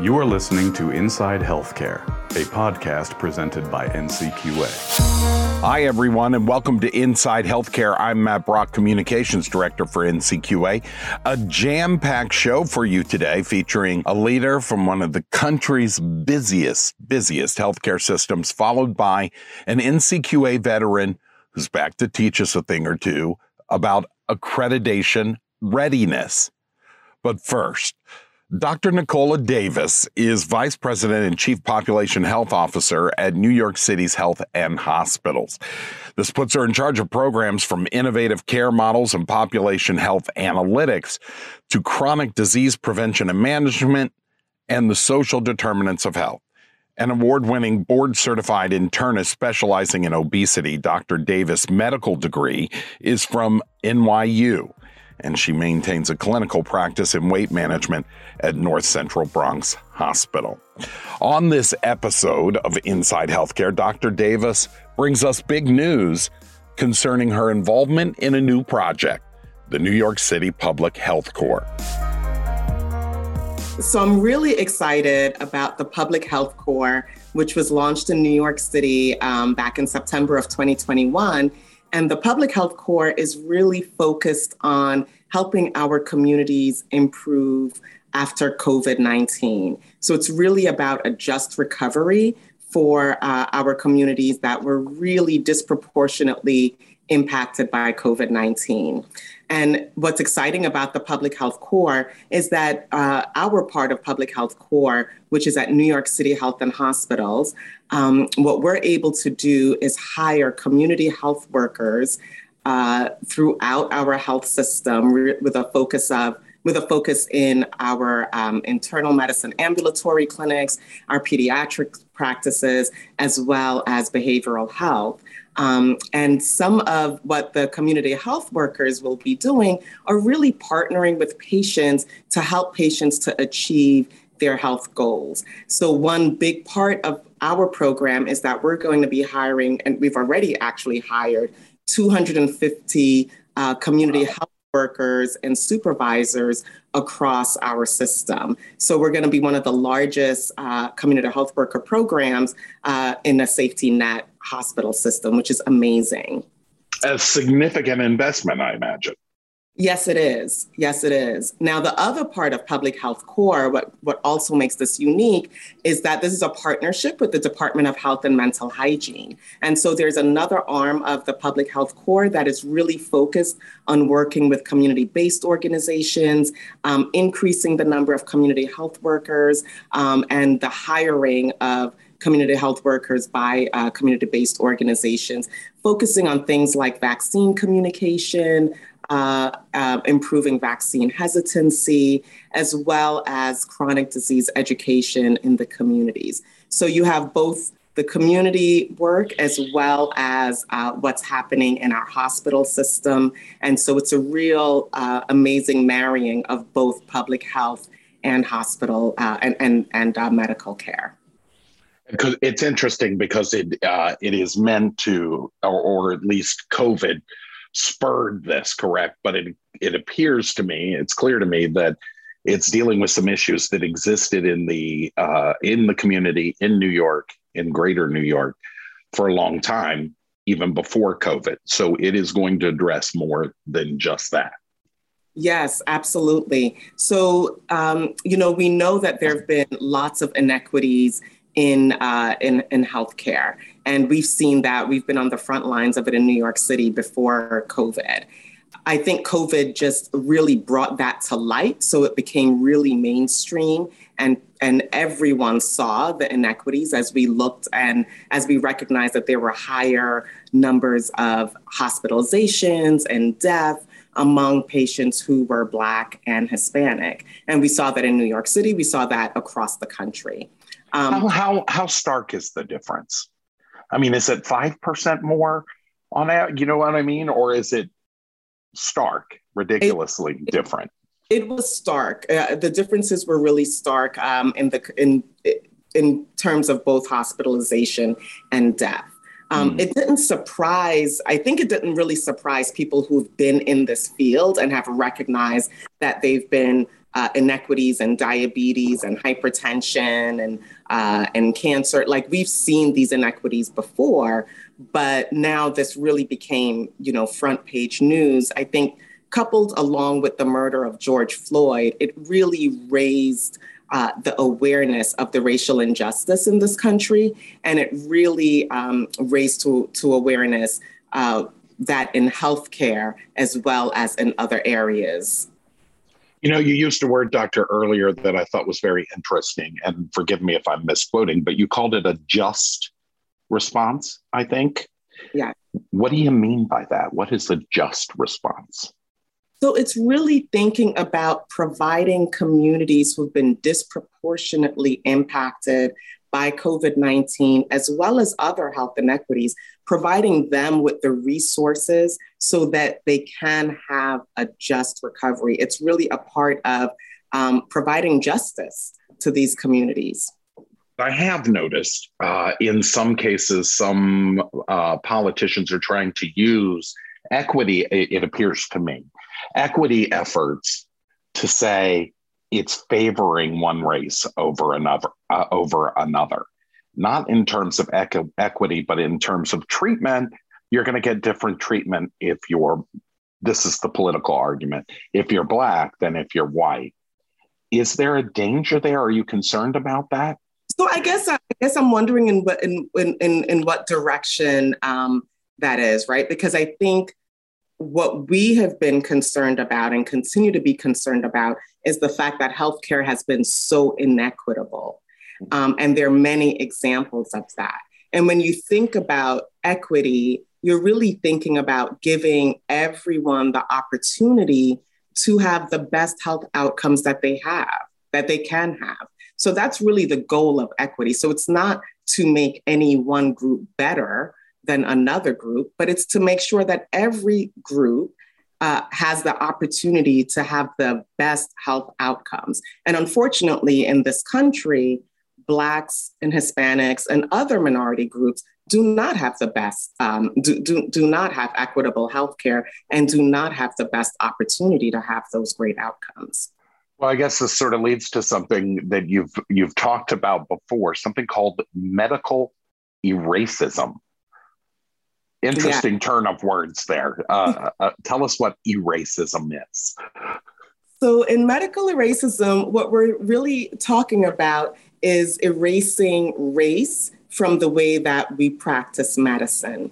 You are listening to Inside Healthcare, a podcast presented by NCQA. Hi, everyone, and welcome to Inside Healthcare. I'm Matt Brock, Communications Director for NCQA. A jam packed show for you today featuring a leader from one of the country's busiest, busiest healthcare systems, followed by an NCQA veteran who's back to teach us a thing or two about accreditation readiness. But first, Dr. Nichola Davis is Vice President and Chief Population Health Officer at New York City's Health and Hospitals. This puts her in charge of programs from innovative care models and population health analytics to chronic disease prevention and management and the social determinants of health. An award winning board certified internist specializing in obesity, Dr. Davis' medical degree is from NYU and she maintains a clinical practice in weight management at North Central Bronx Hospital. On this episode of Inside Healthcare, Dr. Davis brings us big news concerning her involvement in a new project, the New York City Public Health Corps. So I'm really excited about the Public Health Corps, which was launched in New York City um, back in September of 2021 and the Public Health Corps is really focused on helping our communities improve after COVID 19. So it's really about a just recovery for uh, our communities that were really disproportionately impacted by COVID 19. And what's exciting about the Public Health Corps is that uh, our part of Public Health Corps, which is at New York City Health and Hospitals, um, what we're able to do is hire community health workers uh, throughout our health system with a focus of with a focus in our um, internal medicine ambulatory clinics, our pediatric practices, as well as behavioral health. Um, and some of what the community health workers will be doing are really partnering with patients to help patients to achieve their health goals. So, one big part of our program is that we're going to be hiring, and we've already actually hired 250 uh, community health workers and supervisors across our system. So we're going to be one of the largest uh, community health worker programs uh, in a safety net hospital system, which is amazing. A significant investment, I imagine. Yes, it is. Yes, it is. Now, the other part of Public Health Corps, what, what also makes this unique, is that this is a partnership with the Department of Health and Mental Hygiene. And so there's another arm of the Public Health Corps that is really focused on working with community based organizations, um, increasing the number of community health workers, um, and the hiring of community health workers by uh, community based organizations, focusing on things like vaccine communication uh, uh, improving vaccine hesitancy, as well as chronic disease education in the communities. So you have both the community work as well as uh, what's happening in our hospital system. And so it's a real uh, amazing marrying of both public health and hospital uh, and, and, and uh, medical care. Because it's interesting because it it is meant to, or, or at least COVID spurred this, correct? But it it appears to me, it's clear to me that it's dealing with some issues that existed in the uh, in the community in New York, in Greater New York, for a long time, even before COVID. So it is going to address more than just that. Yes, absolutely. So, um, you know, we know that there have been lots of inequities in uh, in in healthcare, and we've seen that. We've been on the front lines of it in New York City before COVID. I think COVID just really brought that to light, so it became really mainstream, and and everyone saw the inequities as we looked and as we recognized that there were higher numbers of hospitalizations and death among patients who were Black and Hispanic. And we saw that in New York City, we saw that across the country. Um, how, how, how stark is the difference? I mean, is it five percent more on that? You know what I mean, or is it stark, ridiculously it, different? It was stark. Uh, the differences were really stark um, in the in in terms of both hospitalization and death. Um, mm. It didn't surprise, I think it didn't really surprise people who've been in this field and have recognized that they've been uh, inequities and diabetes and hypertension and uh, and cancer. Like we've seen these inequities before, but now this really became you know front page news. I think coupled along with the murder of George Floyd, it really raised. Uh, the awareness of the racial injustice in this country, and it really um, raised to, to awareness uh, that in healthcare as well as in other areas. You know, you used a word, Doctor, earlier that I thought was very interesting, and forgive me if I'm misquoting, but you called it a just response, I think. Yeah. What do you mean by that? What is a just response? So it's really thinking about providing communities who've been disproportionately impacted by COVID 19, as well as other health inequities, providing them with the resources so that they can have a just recovery. It's really a part of um, providing justice to these communities. I have noticed uh, in some cases, some uh, politicians are trying to use equity, it, it appears to me, equity efforts to say, it's favoring one race over another uh, over another. Not in terms of equ- equity but in terms of treatment you're going to get different treatment if you're this is the political argument if you're black than if you're white. Is there a danger there? Are you concerned about that? So i guess i guess i'm wondering in what in in in, in what direction um, that is right? Because i think what we have been concerned about and continue to be concerned about is the fact that healthcare has been so inequitable. Um, and there are many examples of that. And when you think about equity, you're really thinking about giving everyone the opportunity to have the best health outcomes that they have, that they can have. So that's really the goal of equity. So it's not to make any one group better, than another group, but it's to make sure that every group uh, has the opportunity to have the best health outcomes. And unfortunately, in this country, Blacks and Hispanics and other minority groups do not have the best, um, do, do, do not have equitable healthcare and do not have the best opportunity to have those great outcomes. Well, I guess this sort of leads to something that you've you've talked about before, something called medical eracism. Interesting yeah. turn of words there. Uh, uh, tell us what eracism is. So, in medical eracism, what we're really talking about is erasing race from the way that we practice medicine.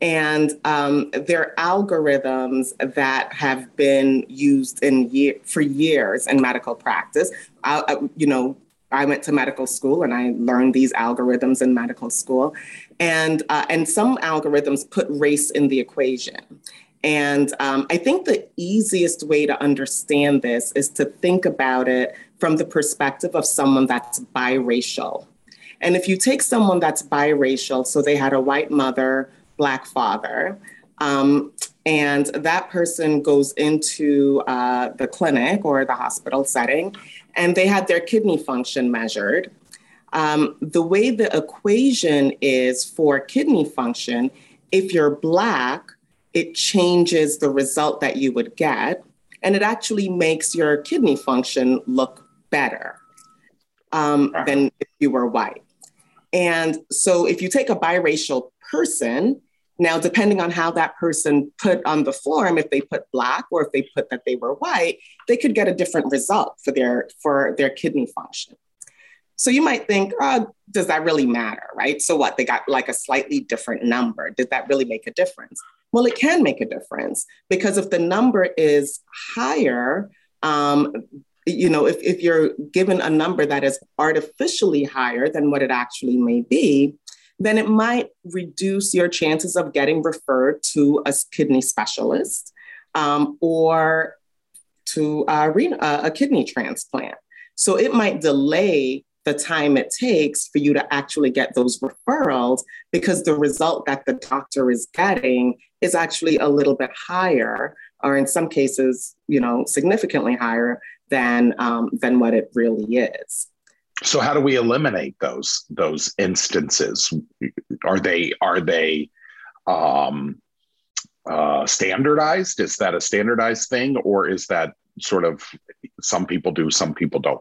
And um, there are algorithms that have been used in year, for years in medical practice. I, I, you know, I went to medical school and I learned these algorithms in medical school. And, uh, and some algorithms put race in the equation. And um, I think the easiest way to understand this is to think about it from the perspective of someone that's biracial. And if you take someone that's biracial, so they had a white mother, black father, um, and that person goes into uh, the clinic or the hospital setting, and they had their kidney function measured. Um, the way the equation is for kidney function, if you're Black, it changes the result that you would get, and it actually makes your kidney function look better um, than if you were white. And so, if you take a biracial person, now, depending on how that person put on the form, if they put black or if they put that they were white, they could get a different result for their for their kidney function. So you might think, oh, does that really matter, right? So what? They got like a slightly different number. Did that really make a difference? Well, it can make a difference because if the number is higher, um, you know, if, if you're given a number that is artificially higher than what it actually may be, then it might reduce your chances of getting referred to a kidney specialist um, or to a, a kidney transplant. So it might delay the time it takes for you to actually get those referrals because the result that the doctor is getting is actually a little bit higher or in some cases you know significantly higher than um, than what it really is so how do we eliminate those those instances are they are they um, uh, standardized is that a standardized thing or is that sort of some people do, some people don't?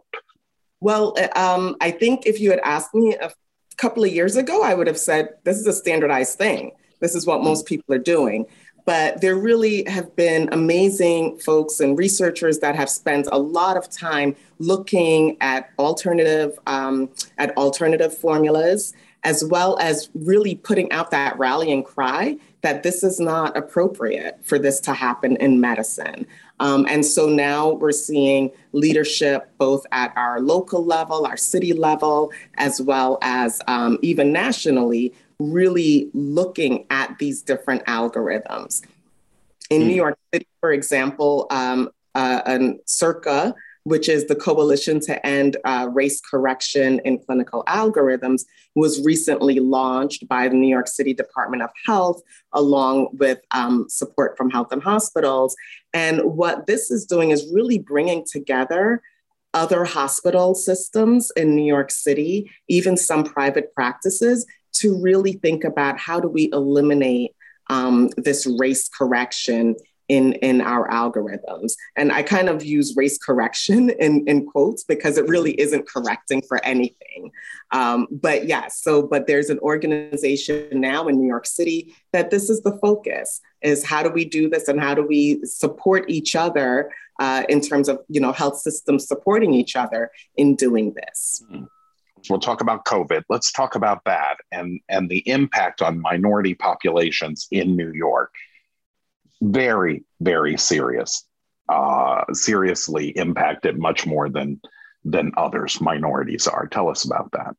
Well, um, I think if you had asked me a couple of years ago, I would have said this is a standardized thing. This is what most people are doing. But there really have been amazing folks and researchers that have spent a lot of time looking at alternative um, at alternative formulas, as well as really putting out that rallying cry that this is not appropriate for this to happen in medicine. Um, and so now we're seeing leadership both at our local level, our city level, as well as um, even nationally, really looking at these different algorithms. In mm. New York City, for example, um, uh, and CERCA, which is the Coalition to End uh, Race Correction in Clinical Algorithms, was recently launched by the New York City Department of Health, along with um, support from Health and Hospitals. And what this is doing is really bringing together other hospital systems in New York City, even some private practices, to really think about how do we eliminate um, this race correction in, in our algorithms. And I kind of use race correction in, in quotes because it really isn't correcting for anything. Um, but yes, so, but there's an organization now in New York City that this is the focus is how do we do this and how do we support each other uh, in terms of, you know, health systems supporting each other in doing this. Mm-hmm. We'll talk about COVID. Let's talk about that and, and the impact on minority populations in New York very, very serious, uh, seriously impacted much more than than others minorities are. Tell us about that.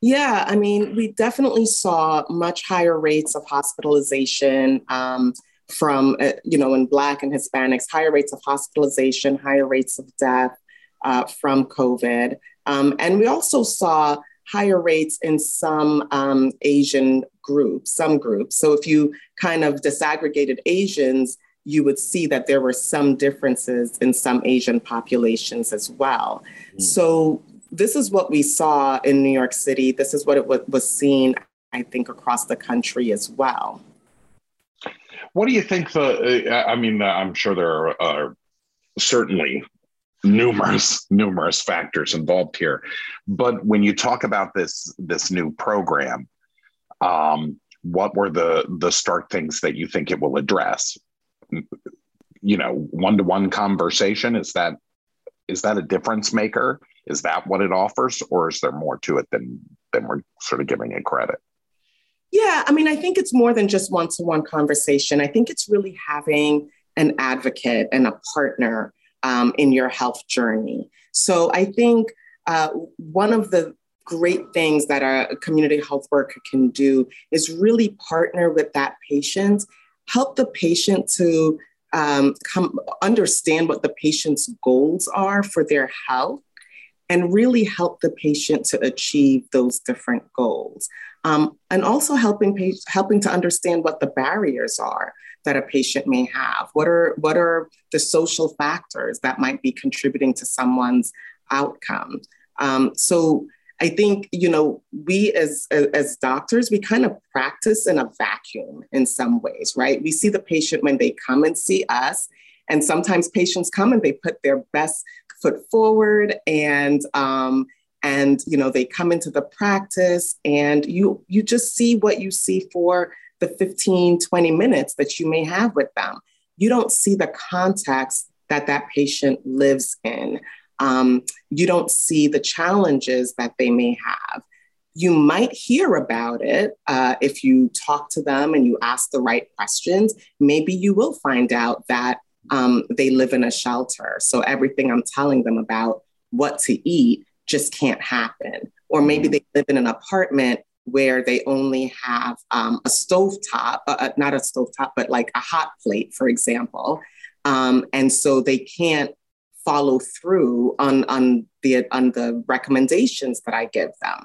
Yeah, I mean, we definitely saw much higher rates of hospitalization um, from, uh, you know, in Black and Hispanics, higher rates of hospitalization, higher rates of death uh, from COVID. Um, and we also saw higher rates in some um, Asian groups, some groups. So if you kind of disaggregated Asians, you would see that there were some differences in some Asian populations as well. Mm. So this is what we saw in New York City. This is what it w- was seen, I think, across the country as well. What do you think the? I mean, I'm sure there are certainly numerous numerous factors involved here. But when you talk about this this new program um, what were the the start things that you think it will address? You know one-to-one conversation is that is that a difference maker? Is that what it offers or is there more to it than than we're sort of giving it credit? Yeah i mean i think it's more than just one-to-one conversation. I think it's really having an advocate and a partner um, in your health journey. So I think uh, one of the great things that a community health worker can do is really partner with that patient, help the patient to um, come understand what the patient's goals are for their health and really help the patient to achieve those different goals. Um, and also helping, helping to understand what the barriers are that a patient may have? What are what are the social factors that might be contributing to someone's outcome? Um, so I think you know we as as doctors we kind of practice in a vacuum in some ways, right? We see the patient when they come and see us, and sometimes patients come and they put their best foot forward and um, and you know they come into the practice and you you just see what you see for the 15, 20 minutes that you may have with them. You don't see the context that that patient lives in. Um, you don't see the challenges that they may have. You might hear about it uh, if you talk to them and you ask the right questions. Maybe you will find out that um, they live in a shelter. So everything I'm telling them about what to eat just can't happen. Or maybe they live in an apartment where they only have um, a stove top, uh, uh, not a stove top, but like a hot plate, for example. Um, and so they can't follow through on, on, the, on the recommendations that I give them.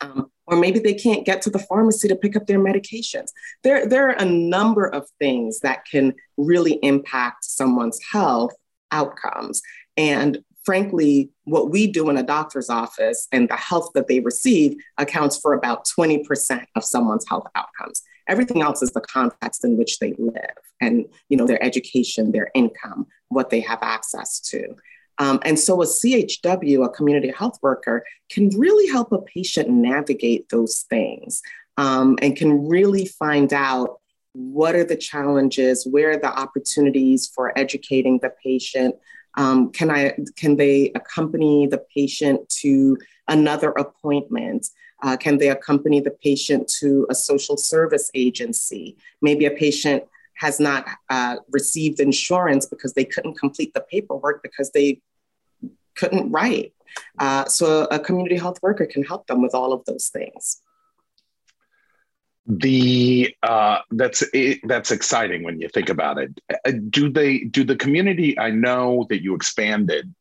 Um, or maybe they can't get to the pharmacy to pick up their medications. There, there are a number of things that can really impact someone's health outcomes. And frankly, what we do in a doctor's office and the health that they receive accounts for about 20% of someone's health outcomes. Everything else is the context in which they live and, you know, their education, their income, what they have access to. Um, and so a CHW, a community health worker, can really help a patient navigate those things um, and can really find out what are the challenges, where are the opportunities for educating the patient. Um, can I can they accompany the patient to another appointment? Uh, can they accompany the patient to a social service agency? Maybe a patient has not uh, received insurance because they couldn't complete the paperwork because they couldn't write. Uh, so a community health worker can help them with all of those things. The uh, that's it, that's exciting when you think about it. Uh, do they do the community? I know that you expanded,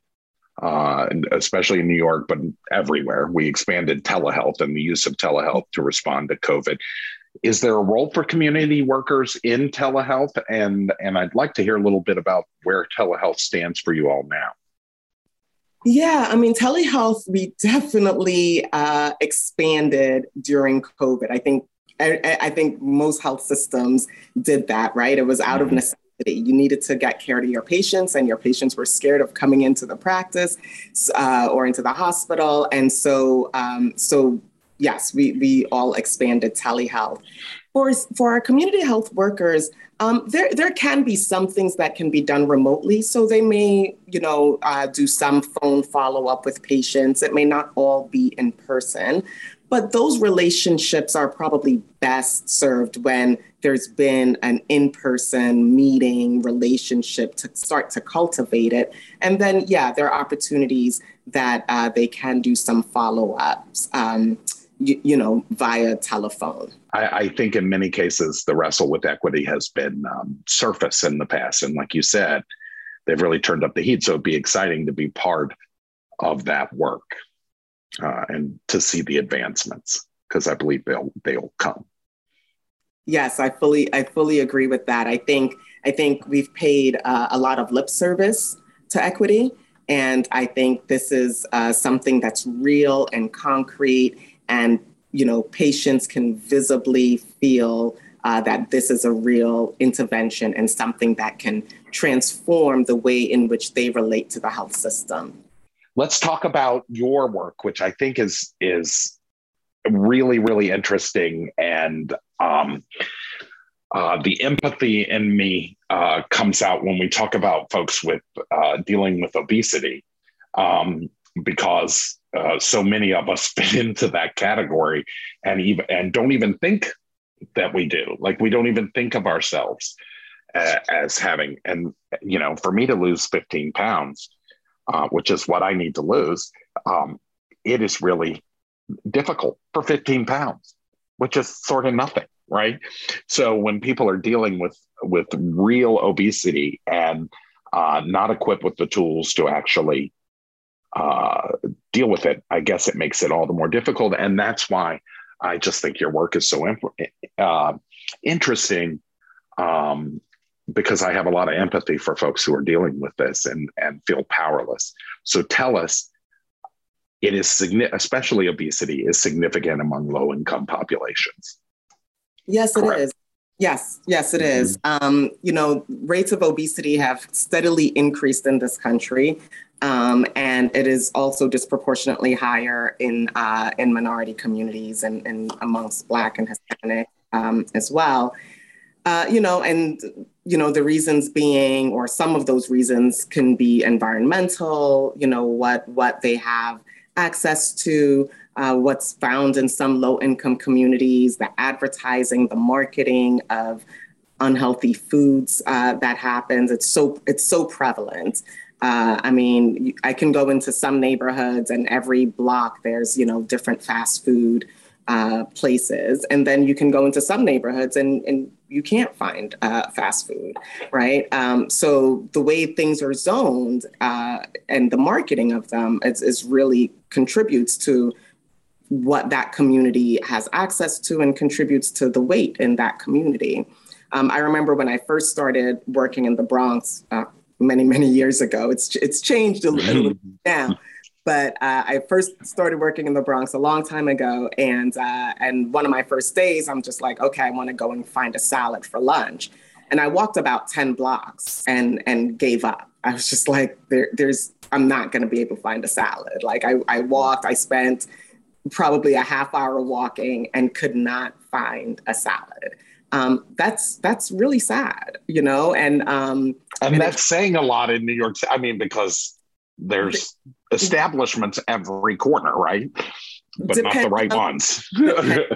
uh, especially in New York, but everywhere. We expanded telehealth and the use of telehealth to respond to COVID. Is there a role for community workers in telehealth? And and I'd like to hear a little bit about where telehealth stands for you all now. Yeah, I mean, telehealth, we definitely uh, expanded during COVID. I think I, I, think most health systems did that, right? It was out of mm-hmm. necessity. You needed to get care to your patients, and your patients were scared of coming into the practice uh, or into the hospital. And so, um, so yes, we we all expanded telehealth. For for our community health workers, um, there, there can be some things that can be done remotely. So they may, you know, uh, do some phone follow up with patients. It may not all be in person, but those relationships are probably best served when there's been an in person meeting relationship to start to cultivate it. And then, yeah, there are opportunities that uh, they can do some follow ups. Um, you, you, know, via telephone. I, I, think in many cases, the wrestle with equity has been um, surface in the past. And like you said, they've really turned up the heat. So it'd be exciting to be part of that work uh, and to see the advancements because I believe they'll they'll come. Yes, I fully I fully agree with that. I think I think we've paid uh, a lot of lip service to equity, and I think this is uh, something that's real and concrete, and you know patients can visibly feel uh, that this is a real intervention and something that can transform the way in which they relate to the health system let's talk about your work, which I think is is really really interesting and um, uh, the empathy in me uh, comes out when we talk about folks with uh, dealing with obesity um, because uh, so many of us fit into that category and even and don't even think that we do. Like we don't even think of ourselves uh, as having and you know for me to lose 15 pounds uh, which is what I need to lose, um, it is really difficult for 15 pounds, which is sort of nothing, right? So when people are dealing with with real obesity and uh, not equipped with the tools to actually uh, deal with it, I guess it makes it all the more difficult, and that's why I just think your work is so imp- uh, interesting um, because I have a lot of empathy for folks who are dealing with this and, and feel powerless. So tell us, it is especially obesity is significant among low income populations. Yes, it Correct. is. Yes, yes, it mm-hmm. Um, you know, rates of obesity have steadily increased in this country. Um, and it is also disproportionately higher in uh, in minority communities and, and amongst Black and Hispanic um, as well. Uh, you know, and you know the reasons being, or some of those reasons can be environmental. You know what what they have access to, uh, what's found in some low income communities, the advertising, the marketing of unhealthy foods uh, that happens. It's so it's so prevalent. Uh, I mean, I can go into some neighborhoods, and every block there's you know different fast food uh, places. And then you can go into some neighborhoods and, and you can't find uh, fast food, right? Um, so the way things are zoned uh, and the marketing of them is, is really contributes to what that community has access to and contributes to the weight in that community. Um, I remember when I first started working in the Bronx uh, many, many years ago. It's it's changed a little now, but uh, I first started working in the Bronx a long time ago, and uh, and one of my first days, I'm just like, okay, I want to go and find a salad for lunch, and I walked about ten blocks and and gave up. I was just like, there, there's, I'm not going to be able to find a salad. Like I, I walked, I spent probably a half hour walking and could not find a salad. Um, that's that's really sad, you know, and um, and, and that's saying a lot in New York. I mean, because there's establishments every corner, right? But not the right on, ones.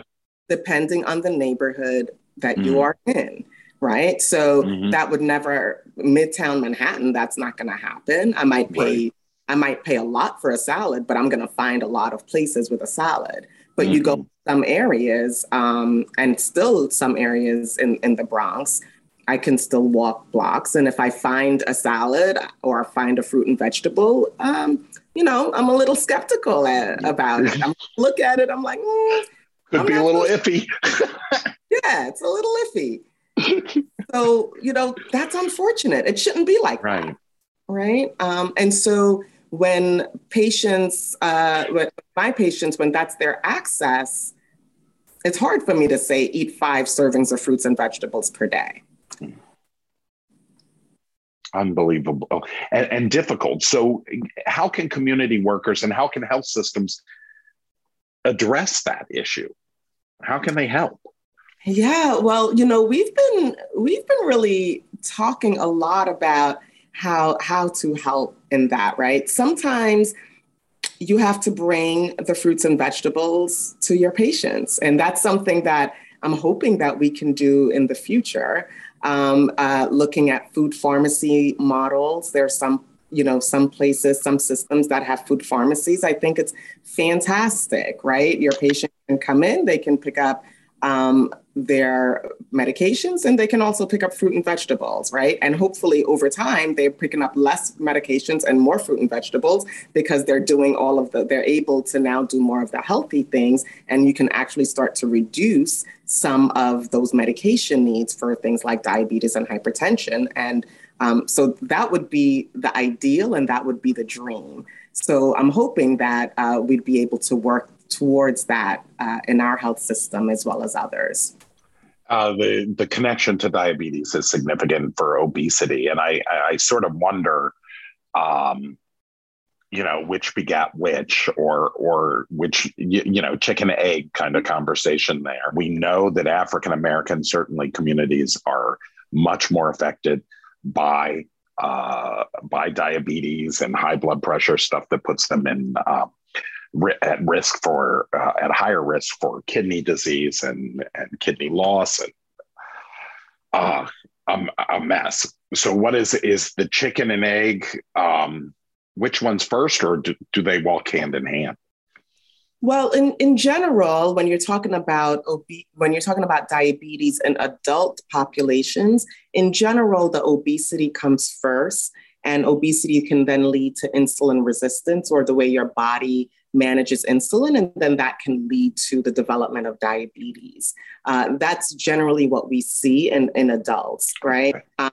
depending on the neighborhood that mm. you are in, right? So mm-hmm. that would never Midtown Manhattan. That's not going to happen. I might pay. Right. I might pay a lot for a salad, but I'm going to find a lot of places with a salad. But mm-hmm. you go mm-hmm. some areas, um, and still some areas in, in the Bronx, I can still walk blocks. And if I find a salad or find a fruit and vegetable, um, you know, I'm a little skeptical at, about it. I look at it, I'm like, mm, could I'm be a little iffy. yeah, it's a little iffy. so, you know, that's unfortunate. It shouldn't be like right. that. Right. Um, and so when patients, uh, when my patients, when that's their access, it's hard for me to say eat five servings of fruits and vegetables per day. Unbelievable oh, and, and difficult. So, how can community workers and how can health systems address that issue? How can they help? Yeah, well, you know, we've been we've been really talking a lot about how how to help in that, right? Sometimes you have to bring the fruits and vegetables to your patients, and that's something that I'm hoping that we can do in the future. Um, uh, looking at food pharmacy models, there's some you know some places some systems that have food pharmacies. I think it's fantastic right? Your patient can come in they can pick up um, their medications and they can also pick up fruit and vegetables, right? And hopefully over time, they're picking up less medications and more fruit and vegetables because they're doing all of the, they're able to now do more of the healthy things. And you can actually start to reduce some of those medication needs for things like diabetes and hypertension. And um, so that would be the ideal and that would be the dream. So I'm hoping that uh, we'd be able to work towards that uh, in our health system as well as others. Uh, the the connection to diabetes is significant for obesity, and I I, sort of wonder, um, you know, which begat which, or or which you, you know chicken egg kind of conversation there. We know that African American certainly communities are much more affected by uh, by diabetes and high blood pressure stuff that puts them in um, at risk for uh, at higher risk for kidney disease and and kidney loss and uh, a, a mess. So what is is the chicken and egg? Um, which one's first, or do, do they walk hand in hand? Well, in, in general, when you're talking about obe- when you're talking about diabetes in adult populations, in general, the obesity comes first, and obesity can then lead to insulin resistance or the way your body manages insulin, and then that can lead to the development of diabetes. Uh, that's generally what we see in, in adults, right? Um,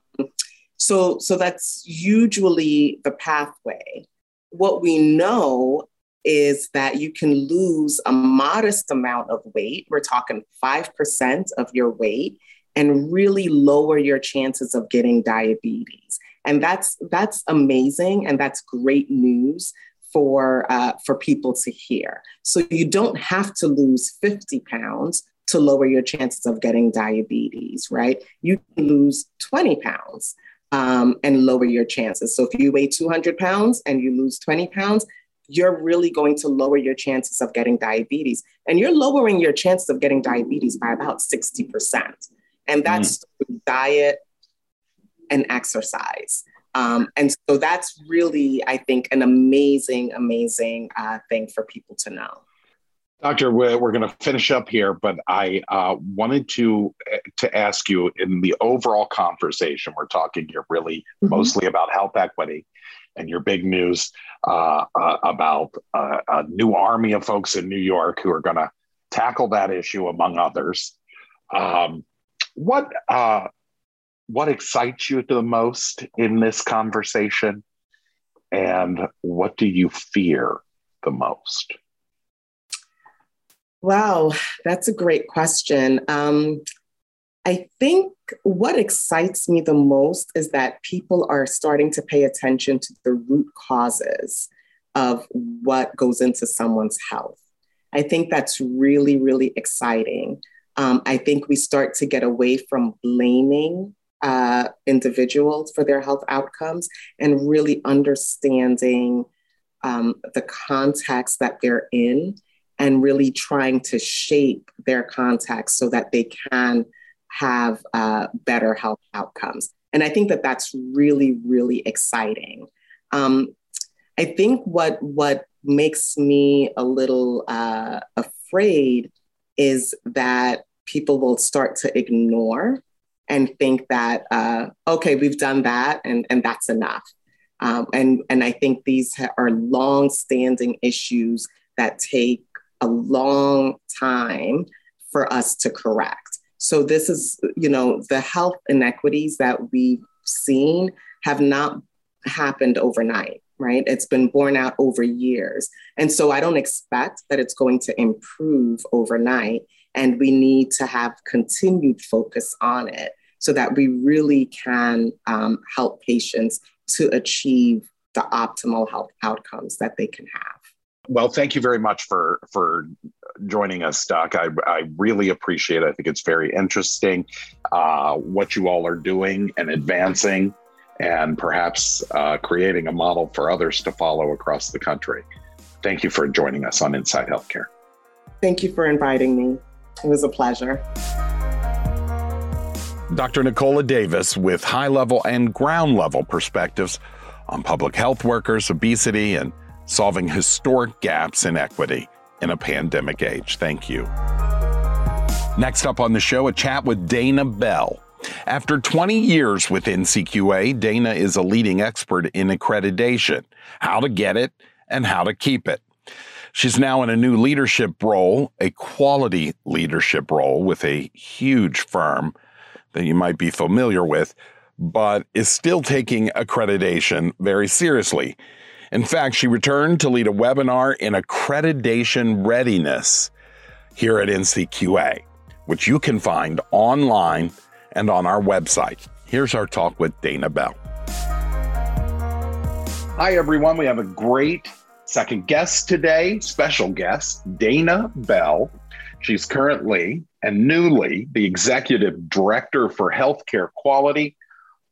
so, so that's usually the pathway. What we know is that you can lose a modest amount of weight. We're talking 5% of your weight and really lower your chances of getting diabetes. And that's that's amazing and that's great news for, uh, for people to hear. So you don't have to lose 50 pounds to lower your chances of getting diabetes, right? You can lose 20 pounds um, and lower your chances. So if you weigh 200 pounds and you lose 20 pounds, you're really going to lower your chances of getting diabetes. And you're lowering your chances of getting diabetes by about 60%. And that's mm. diet and exercise. Um, and so that's really, I think, an amazing, amazing uh, thing for people to know. Doctor, we're, we're going to finish up here, but I uh, wanted to to ask you in the overall conversation. We're talking here really mm-hmm. mostly about health equity, and your big news uh, uh, about uh, a new army of folks in New York who are going to tackle that issue, among others. Um, what uh, what excites you the most in this conversation and what do you fear the most? Wow, that's a great question. Um, I think what excites me the most is that people are starting to pay attention to the root causes of what goes into someone's health. I think that's really, really exciting. Um, I think we start to get away from blaming uh, individuals for their health outcomes and really understanding um, the context that they're in and really trying to shape their context so that they can have uh, better health outcomes. And I think that that's really, really exciting. Um, I think what what makes me a little uh, afraid is that people will start to ignore and think that uh, okay, we've done that and and that's enough. Um, and and I think these are long-standing issues that take a long time for us to correct. So this is, you know, the health inequities that we've seen have not happened overnight, right? It's been borne out over years. And so I don't expect that it's going to improve overnight. And we need to have continued focus on it so that we really can um, help patients to achieve the optimal health outcomes that they can have. Well, thank you very much for for joining us, Doc. I, I really appreciate it. I think it's very interesting uh, what you all are doing and advancing, and perhaps uh, creating a model for others to follow across the country. Thank you for joining us on Inside Healthcare. Thank you for inviting me. It was a pleasure. Dr. Nichola Davis with high level and ground level perspectives on public health workers, obesity, and solving historic gaps in equity in a pandemic age. Thank you. Next up on the show, a chat with Dayna Bell. After 20 years with NCQA, Dayna is a leading expert in accreditation, how to get it, and how to keep it. She's now in a new leadership role, a quality leadership role with a huge firm that you might be familiar with, but is still taking accreditation very seriously. In fact, she returned to lead a webinar in accreditation readiness here at NCQA, which you can find online and on our website. Here's our talk with Dayna Bell. Hi, everyone. We have a great second guest today, special guest, Dayna Bell. She's currently and newly the executive director for healthcare quality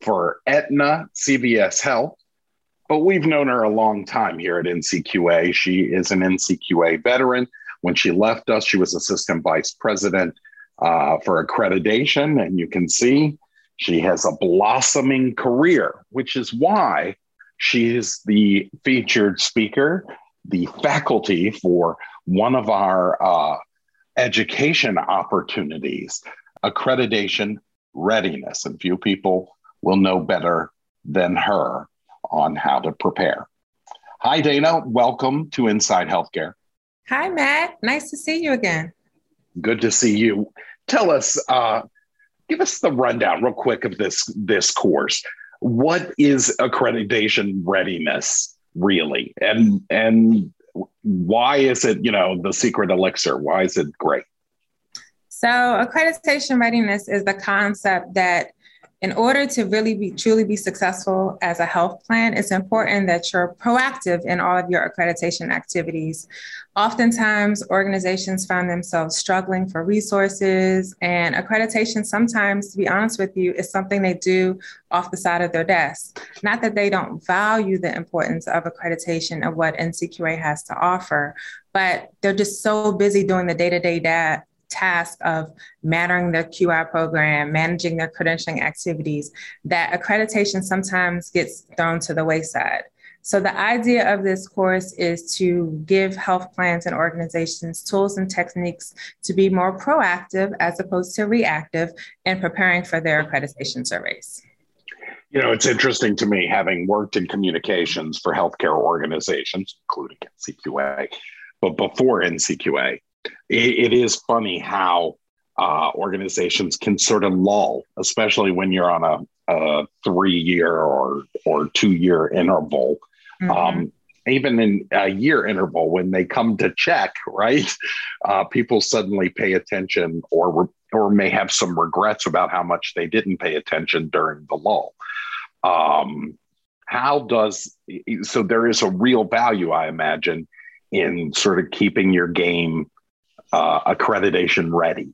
for Aetna CVS Health but we've known her a long time here at NCQA. She is an NCQA veteran. When she left us, she was assistant vice president uh, for accreditation. And you can see she has a blossoming career, which is why she is the featured speaker, the faculty for one of our uh, education opportunities, accreditation readiness. And few people will know better than her on how to prepare. Hi, Dayna. Welcome to Inside Healthcare. Hi, Matt. Nice to see you again. Good to see you. Tell us, uh, give us the rundown real quick of this this course. What is accreditation readiness really, and and why is it you know the secret elixir? Why is it great? So, accreditation readiness is the concept that in order to really be truly be successful as a health plan, it's important that you're proactive in all of your accreditation activities. Oftentimes, organizations find themselves struggling for resources, and accreditation sometimes, to be honest with you, is something they do off the side of their desk. Not that they don't value the importance of accreditation of what NCQA has to offer, but they're just so busy doing the day to day task of managing their QI program, managing their credentialing activities, that accreditation sometimes gets thrown to the wayside. So, the idea of this course is to give health plans and organizations tools and techniques to be more proactive as opposed to reactive in preparing for their accreditation surveys. You know, it's interesting to me having worked in communications for healthcare organizations, including NCQA, but before NCQA, it, it is funny how uh, organizations can sort of lull, especially when you're on a, a three year or or two year interval. Mm-hmm. Um, even in a year interval when they come to check, right? Uh, people suddenly pay attention or or may have some regrets about how much they didn't pay attention during the lull. Um, how does so there is a real value, I imagine, in sort of keeping your game uh, accreditation ready.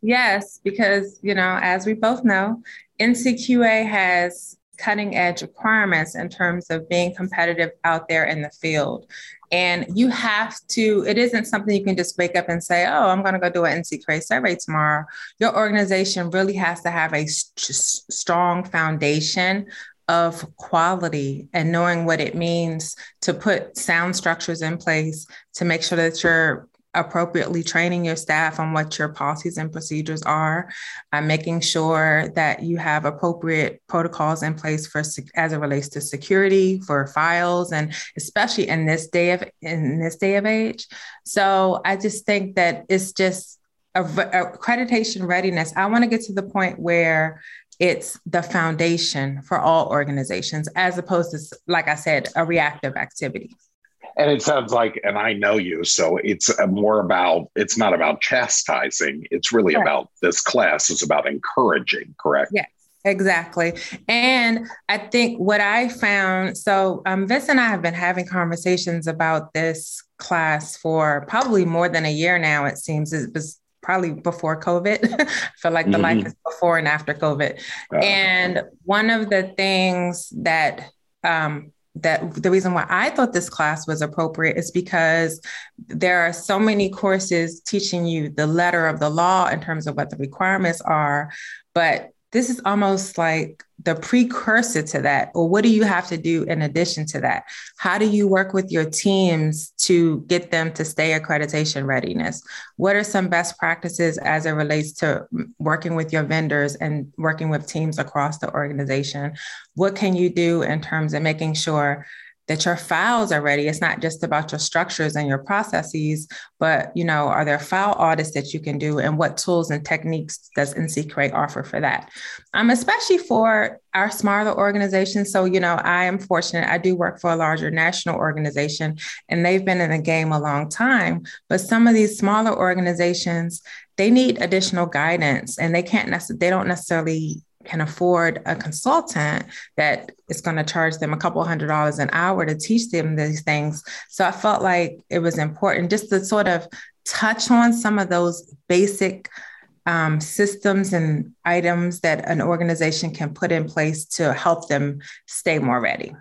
Yes, because you know, as we both know, NCQA has cutting edge requirements in terms of being competitive out there in the field. And you have to, it isn't something you can just wake up and say, oh, I'm going to go do an NCQA survey tomorrow. Your organization really has to have a st- strong foundation of quality and knowing what it means to put sound structures in place to make sure that you're appropriately training your staff on what your policies and procedures are, uh, making sure that you have appropriate protocols in place for as it relates to security for files, and especially in this day of in this day of age. So I just think that it's just accreditation readiness. I want to get to the point where it's the foundation for all organizations, as opposed to, like I said, a reactive activity and it sounds like and i know you so it's more about it's not about chastising it's really right. about this class is about encouraging correct yes exactly and i think what i found so um, vince and i have been having conversations about this class for probably more than a year now it seems it was probably before COVID. I feel like the mm-hmm. life is before and after COVID. Uh, and one of the things that um, that the reason why I thought this class was appropriate is because there are so many courses teaching you the letter of the law in terms of what the requirements are, but this is almost like the precursor to that or what do you have to do in addition to that? How do you work with your teams to get them to stay accreditation readiness? What are some best practices as it relates to working with your vendors and working with teams across the organization? What can you do in terms of making sure that your files are ready. It's not just about your structures and your processes, but you know, are there file audits that you can do, and what tools and techniques does NCQA offer for that? Um, especially for our smaller organizations. So, you know, I am fortunate. I do work for a larger national organization, and they've been in the game a long time. But some of these smaller organizations, they need additional guidance, and they can't necessarily. They don't necessarily can afford a consultant that is going to charge them a couple hundred dollars an hour to teach them these things. So I felt like it was important just to sort of touch on some of those basic um, systems and items that an organization can put in place to help them stay more ready.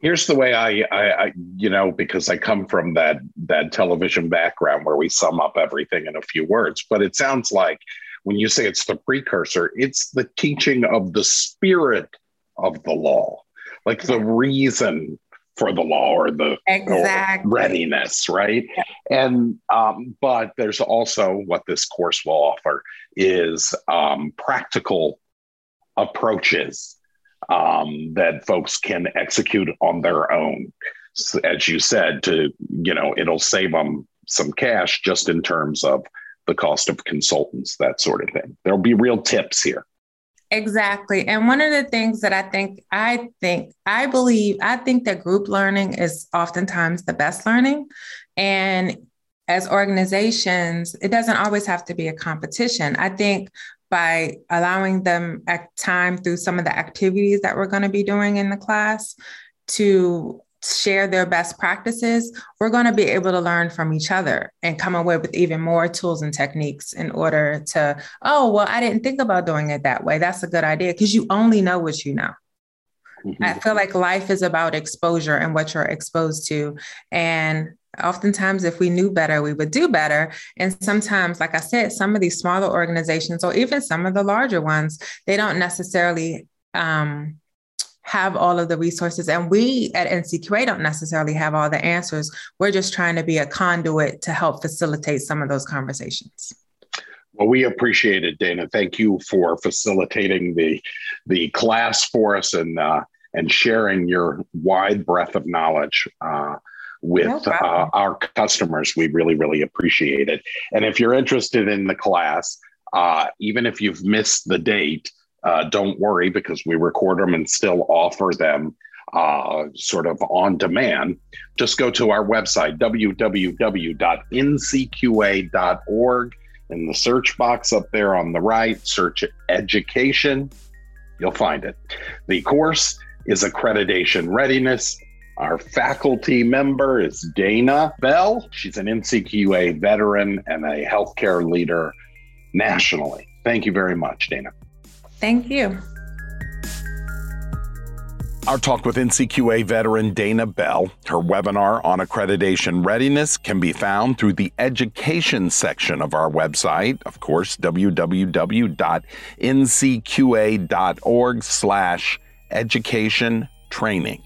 Here's the way I, I, I, you know, because I come from that that television background where we sum up everything in a few words. But it sounds like when you say it's the precursor, it's the teaching of the spirit of the law, like the reason for the law or the exactly. or readiness, right? Yeah. And um, but there's also what this course will offer is um, practical approaches um, that folks can execute on their own. So, as you said, to you know, it'll save them some cash just in terms of the cost of consultants, that sort of thing. There'll be real tips here. Exactly. And one of the things that I think, I think, I believe, I think that group learning is oftentimes the best learning. And as organizations, it doesn't always have to be a competition. I think by allowing them time through some of the activities that we're going to be doing in the class to share their best practices, we're going to be able to learn from each other and come away with even more tools and techniques in order to, oh, well, I didn't think about doing it that way. That's a good idea because you only know what you know. Mm-hmm. I feel like life is about exposure and what you're exposed to. And oftentimes, if we knew better, we would do better. And sometimes, like I said, some of these smaller organizations or even some of the larger ones, they don't necessarily um, have all of the resources. And we at NCQA don't necessarily have all the answers. We're just trying to be a conduit to help facilitate some of those conversations. Well, we appreciate it, Dayna. Thank you for facilitating the the class for us and uh, and sharing your wide breadth of knowledge uh, with no uh, our customers. We really, really appreciate it. And if you're interested in the class, uh, even if you've missed the date, uh, don't worry because we record them and still offer them uh, sort of on demand, just go to our website, www.ncqa.org. In the search box up there on the right, search education. You'll find it. The course is accreditation readiness. Our faculty member is Dayna Bell. She's an NCQA veteran and a healthcare leader nationally. Thank you very much, Dayna. Thank you. Our talk with NCQA veteran Dayna Bell. Her webinar on accreditation readiness can be found through the education section of our website. Of course, www.ncqa.org slash education training.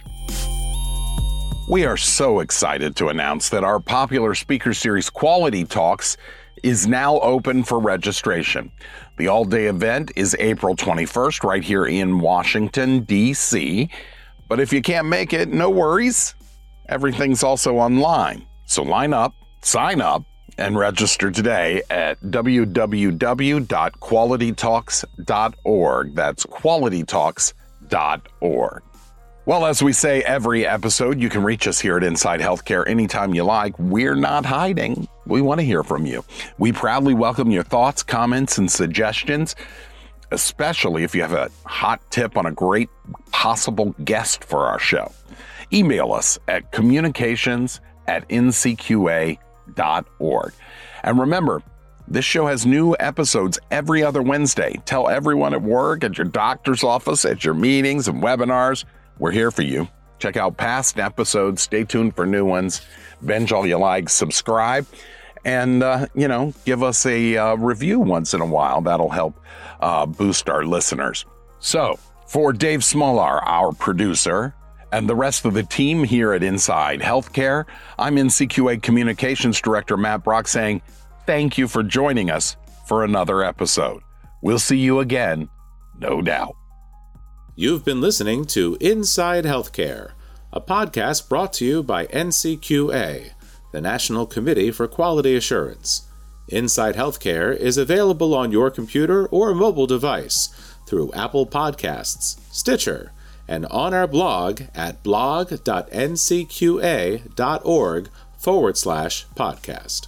We are so excited to announce that our popular speaker series Quality Talks is now open for registration. The all day event is April 21st, right here in Washington, D.C. But if you can't make it, no worries. Everything's also online. So line up, sign up, and register today at www.qualitytalks.org. That's qualitytalks.org. Well, as we say every episode, you can reach us here at Inside Healthcare anytime you like. We're not hiding. We want to hear from you. We proudly welcome your thoughts, comments, and suggestions, especially if you have a hot tip on a great possible guest for our show. Email us at communications at ncqa.org. And remember, this show has new episodes every other Wednesday. Tell everyone at work, at your doctor's office, at your meetings and webinars we're here for you. Check out past episodes. Stay tuned for new ones. Binge all you like. Subscribe. And, uh, you know, give us a uh, review once in a while. That'll help uh, boost our listeners. So, for Dave Smolar, our producer, and the rest of the team here at Inside Healthcare, I'm NCQA Communications Director Matt Brock saying thank you for joining us for another episode. We'll see you again, no doubt. You've been listening to Inside Healthcare, a podcast brought to you by NCQA, the National Committee for Quality Assurance. Inside Healthcare is available on your computer or mobile device through Apple Podcasts, Stitcher, and on our blog at blog.ncqa.org forward slash podcast.